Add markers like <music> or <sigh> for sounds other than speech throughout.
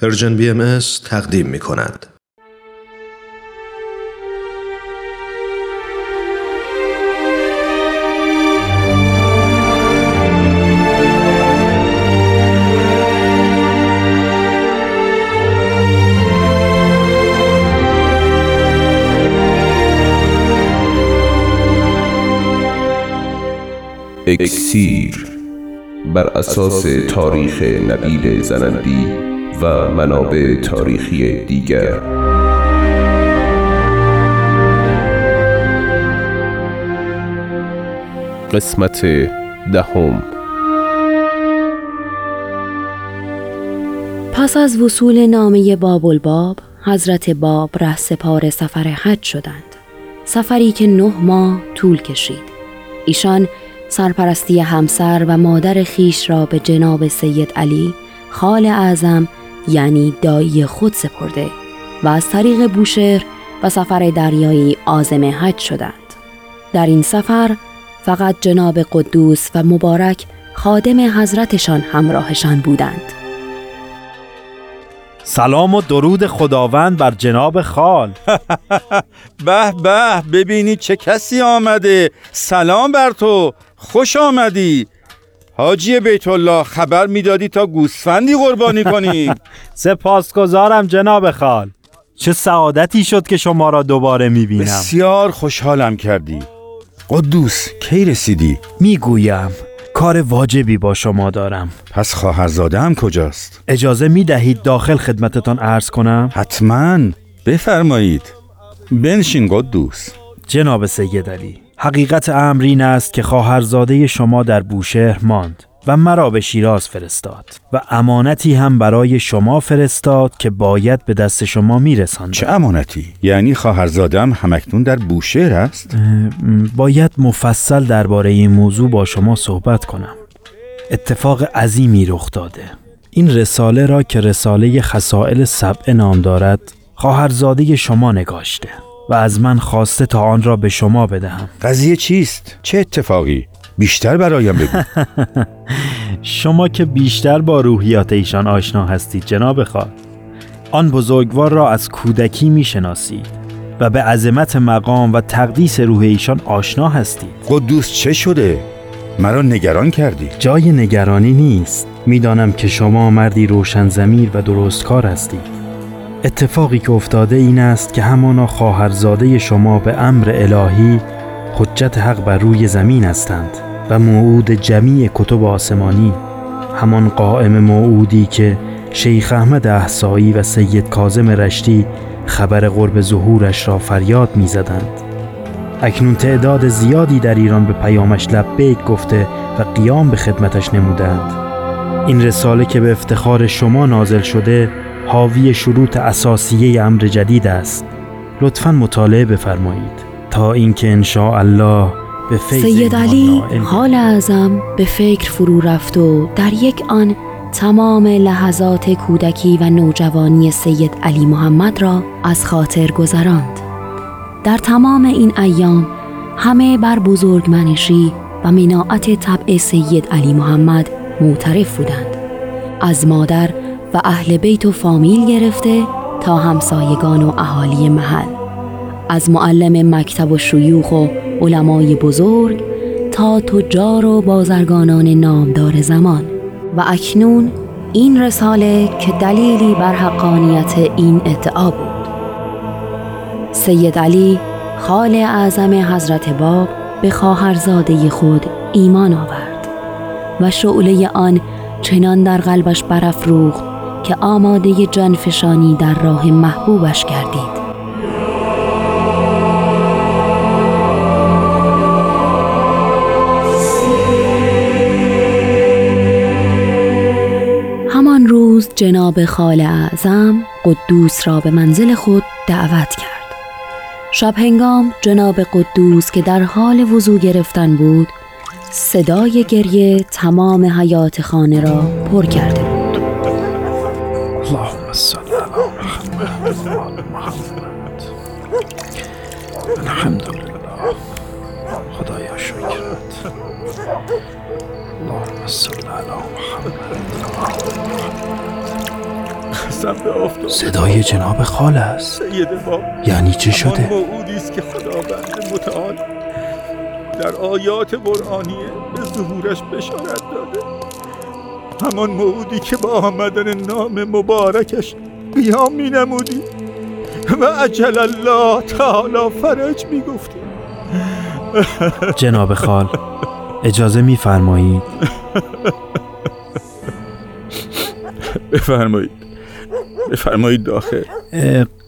پرژن بی ام تقدیم می کند. اکسیر بر اساس تاریخ نبیل زنندی و منابع تاریخی دیگر. قسمت دهم. پس از وصول نامه باب الباب حضرت باب ره سپار سفر حج شدند. سفری که نه ماه طول کشید. ایشان سرپرستی همسر و مادر خیش را به جناب سید علی خال اعظم یعنی دایی خود سپرده و از طریق بوشهر و سفر دریایی آزم حج شدند. در این سفر فقط جناب قدوس و مبارک خادم حضرتشان همراهشان بودند. سلام و درود خداوند بر جناب خال. <laughs> به به ببینید چه کسی آمده. سلام بر تو. خوش آمدی. حاجی بیت الله خبر می‌دادی تا گوسفندی قربانی کنی؟ <laughs> سپاسگزارم جناب خال. چه سعادتی شد که شما را دوباره می‌بینم. بسیار خوشحالم کردی. قدوس کی رسیدی؟ می‌گویم کار واجبی با شما دارم. پس خواهرزاده هم کجاست؟ اجازه می‌دهید داخل خدمتتان عرض کنم؟ حتما. بفرمایید. بنشین قدوس. جناب سید علی. حقیقت امر این است که خواهرزاده شما در بوشهر ماند و مرا به شیراز فرستاد و امانتی هم برای شما فرستاد که باید به دست شما میرساند چه امانتی؟ یعنی خواهرزادم همکنون در بوشهر است؟ باید مفصل درباره این موضوع با شما صحبت کنم اتفاق عظیمی رخ داده این رساله را که رساله خسائل سبع نام دارد خواهرزاده شما نگاشته و از من خواسته تا آن را به شما بدهم. قضیه چیست؟ چه اتفاقی؟ بیشتر برایم بگو. <laughs> شما که بیشتر با روحیات ایشان آشنا هستید جناب خال آن بزرگوار را از کودکی می‌شناسید و به عظمت مقام و تقدیس روح ایشان آشنا هستید. قدوس چه شده؟ مرا نگران کردی. جای نگرانی نیست. می‌دانم که شما مردی روشن زمیر و درستکار هستید. اتفاقی که افتاده این است که همانا خواهرزاده شما به امر الهی حجت حق بر روی زمین هستند و موعود جمیع کتب آسمانی همان قائم موعودی که شیخ احمد احسایی و سید کازم رشتی خبر قرب ظهورش را فریاد می زدند. اکنون تعداد زیادی در ایران به پیامش لبیک گفته و قیام به خدمتش نمودند. این رساله که به افتخار شما نازل شده حاوی شروط اساسیه امر جدید است. لطفا مطالعه بفرمایید. تا اینکه ان الله به فیض سید علی حال اعظم به فکر فرو رفت و در یک آن تمام لحظات کودکی و نوجوانی سید علی محمد را از خاطر گذراند. در تمام این ایام همه بر بزرگمنشی و مناعت طبع سید علی محمد معترف بودند. از مادر و اهل بیت و فامیل گرفته تا همسایگان و اهالی محل. از معلم مکتب و شیوخ و علمای بزرگ تا تجار و بازرگانان نامدار زمان. و اکنون این رساله که دلیلی بر حقانیت این ادعا بود. سید علی خال اعظم حضرت باب به خواهرزاده خود ایمان آورد و شعله آن چنان در قلبش برافروخت که آماده جانفشانی در راه محبوبش گردید. همان روز جناب خال اعظم قدوس را به منزل خود دعوت کرد. شب هنگام جناب قدوس که در حال وضوع گرفتن بود صدای گریه تمام حیات خانه را پر کرده اللهم صل على محمد وعلى محمد. الحمد لله خدایا شکرت. اللهم صل على محمد. صدای جناب خال است. یعنی چه شده؟ موعودی است که خداوند متعال در آیات قرآنیه به ظهورش بشارت داده. همان موعودی که با آمدن نام مبارکش قیام می نمودی و عجل الله تعالی فرج می گفتی جناب خال اجازه میفرمایید؟ بفرمایید. بفرمایید داخل.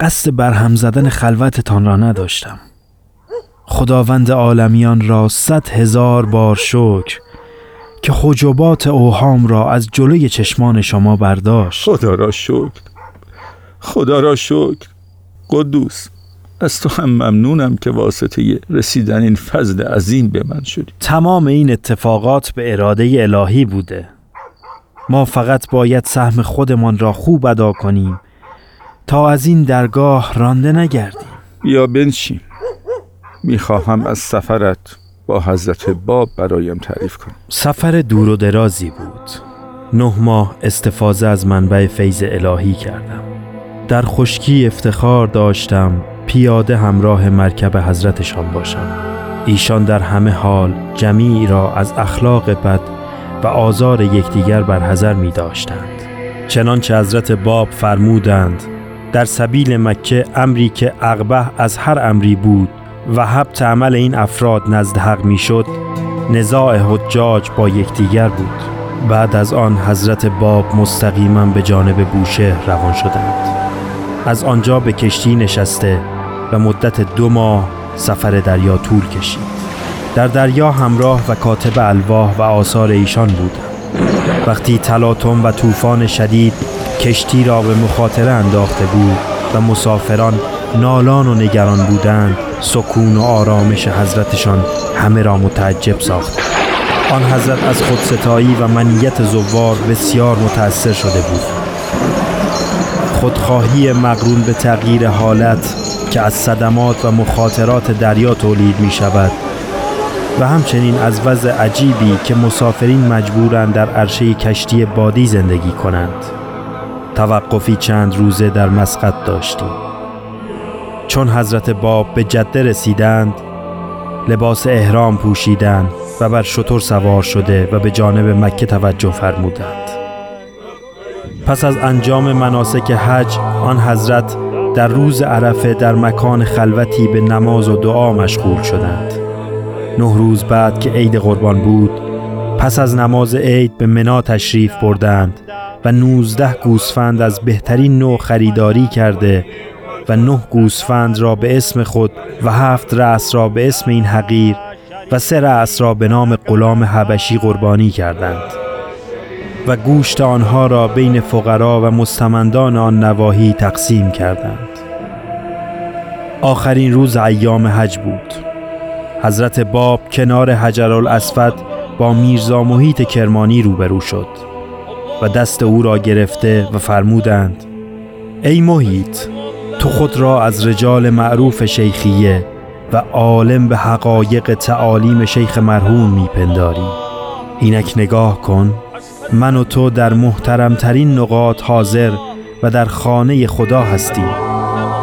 قصد برهم زدن خلوتتان را نداشتم. خداوند عالمیان را صد هزار بار شکر که حجبات اوهام را از جلوی چشمان شما برداشت. خدا را شکر. خدا را شکر. قدوس از تو هم ممنونم که واسطه رسیدن این فضل عظیم به من شدی. تمام این اتفاقات به اراده الهی بوده. ما فقط باید سهم خودمان را خوب ادا کنیم تا از این درگاه رانده نگردیم. بیا بنشین. می‌خواهم از سفرت با حضرت باب برایم تعریف کنی سفر دور و درازی بود. نه ماه استفاده از منبع فیض الهی کردم. در خشکی افتخار داشتم پیاده همراه مرکب حضرتشان باشم. ایشان در همه حال جمیع را از اخلاق بد و آزار یکدیگر برحذر می داشتند. چنانچه حضرت باب فرمودند در سبیل مکه امری که اقبه از هر امری بود و حبت عمل این افراد نزد حق می‌شد نزاع حجاج با یکدیگر بود. بعد از آن حضرت باب مستقیما به جانب بوشهر روان شدند. از آنجا به کشتی نشسته و مدت دو ماه سفر دریا طول کشید. در دریا همراه و کاتب الواح و آثار ایشان بودم وقتی تلاطم و طوفان شدید کشتی را به مخاطره انداخته بود و مسافران نالان و نگران بودند سکون و آرامش حضرتشان همه را متعجب ساخت. آن حضرت از خودستایی و منیت زوار بسیار متأثر شده بود. خودخواهی مقرون به تغییر حالت که از صدمات و مخاطرات دریا تولید می شود و همچنین از وضع عجیبی که مسافرین مجبورند در عرشه کشتی بادی زندگی کنند. توقفی چند روزه در مسقط داشتیم. چون حضرت باب به جده رسیدند لباس احرام پوشیدند و بر شتر سوار شده و به جانب مکه توجه فرمودند. پس از انجام مناسک حج آن حضرت در روز عرفه در مکان خلوتی به نماز و دعا مشغول شدند. نه روز بعد که عید قربان بود پس از نماز عید به منا تشریف بردند و نوزده گوسفند از بهترین نوع خریداری کرده و نه گوسفند را به اسم خود و هفت رأس را به اسم این حقیر و سه رأس را به نام غلام حبشی قربانی کردند. و گوشت آنها را بین فقرا و مستمندان آن نواحی تقسیم کردند. آخرین روز ایام حج بود. حضرت باب کنار حجر الاسود با میرزا محیط کرمانی روبرو شد و دست او را گرفته و فرمودند ای محیط تو خود را از رجال معروف شیخیه و عالم به حقایق تعالیم شیخ مرحوم میپنداری. اینک نگاه کن من و تو در محترمترین نقاط حاضر و در خانه خدا هستیم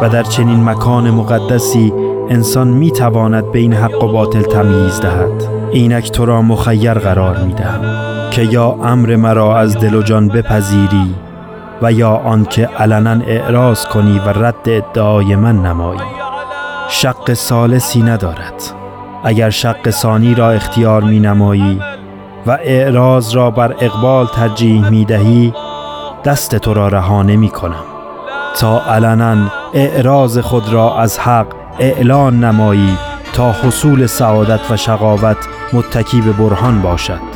و در چنین مکان مقدسی انسان می تواند بین حق و باطل تمییز دهد. اینک تو را مخیر قرار می دهم که یا امر مرا از دل و جان بپذیری و یا آنکه علنا اعراض کنی و رد ادعای من نمایی. شق سالسی ندارد. اگر شق ثانی را اختیار می نمایی و اعراض را بر اقبال ترجیح می دهی دست تو را رها نمی کنم. تا علنا اعراض خود را از حق اعلان نمایی تا حصول سعادت و شقاوت متکی به برهان باشد.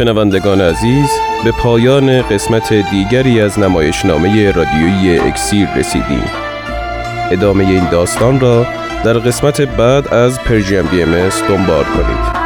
شنوندگان عزیز به پایان قسمت دیگری از نمایشنامه رادیویی اکسیر رسیدیم. ادامه این داستان را در قسمت بعد از پرژیم بی ام دنبال کنید.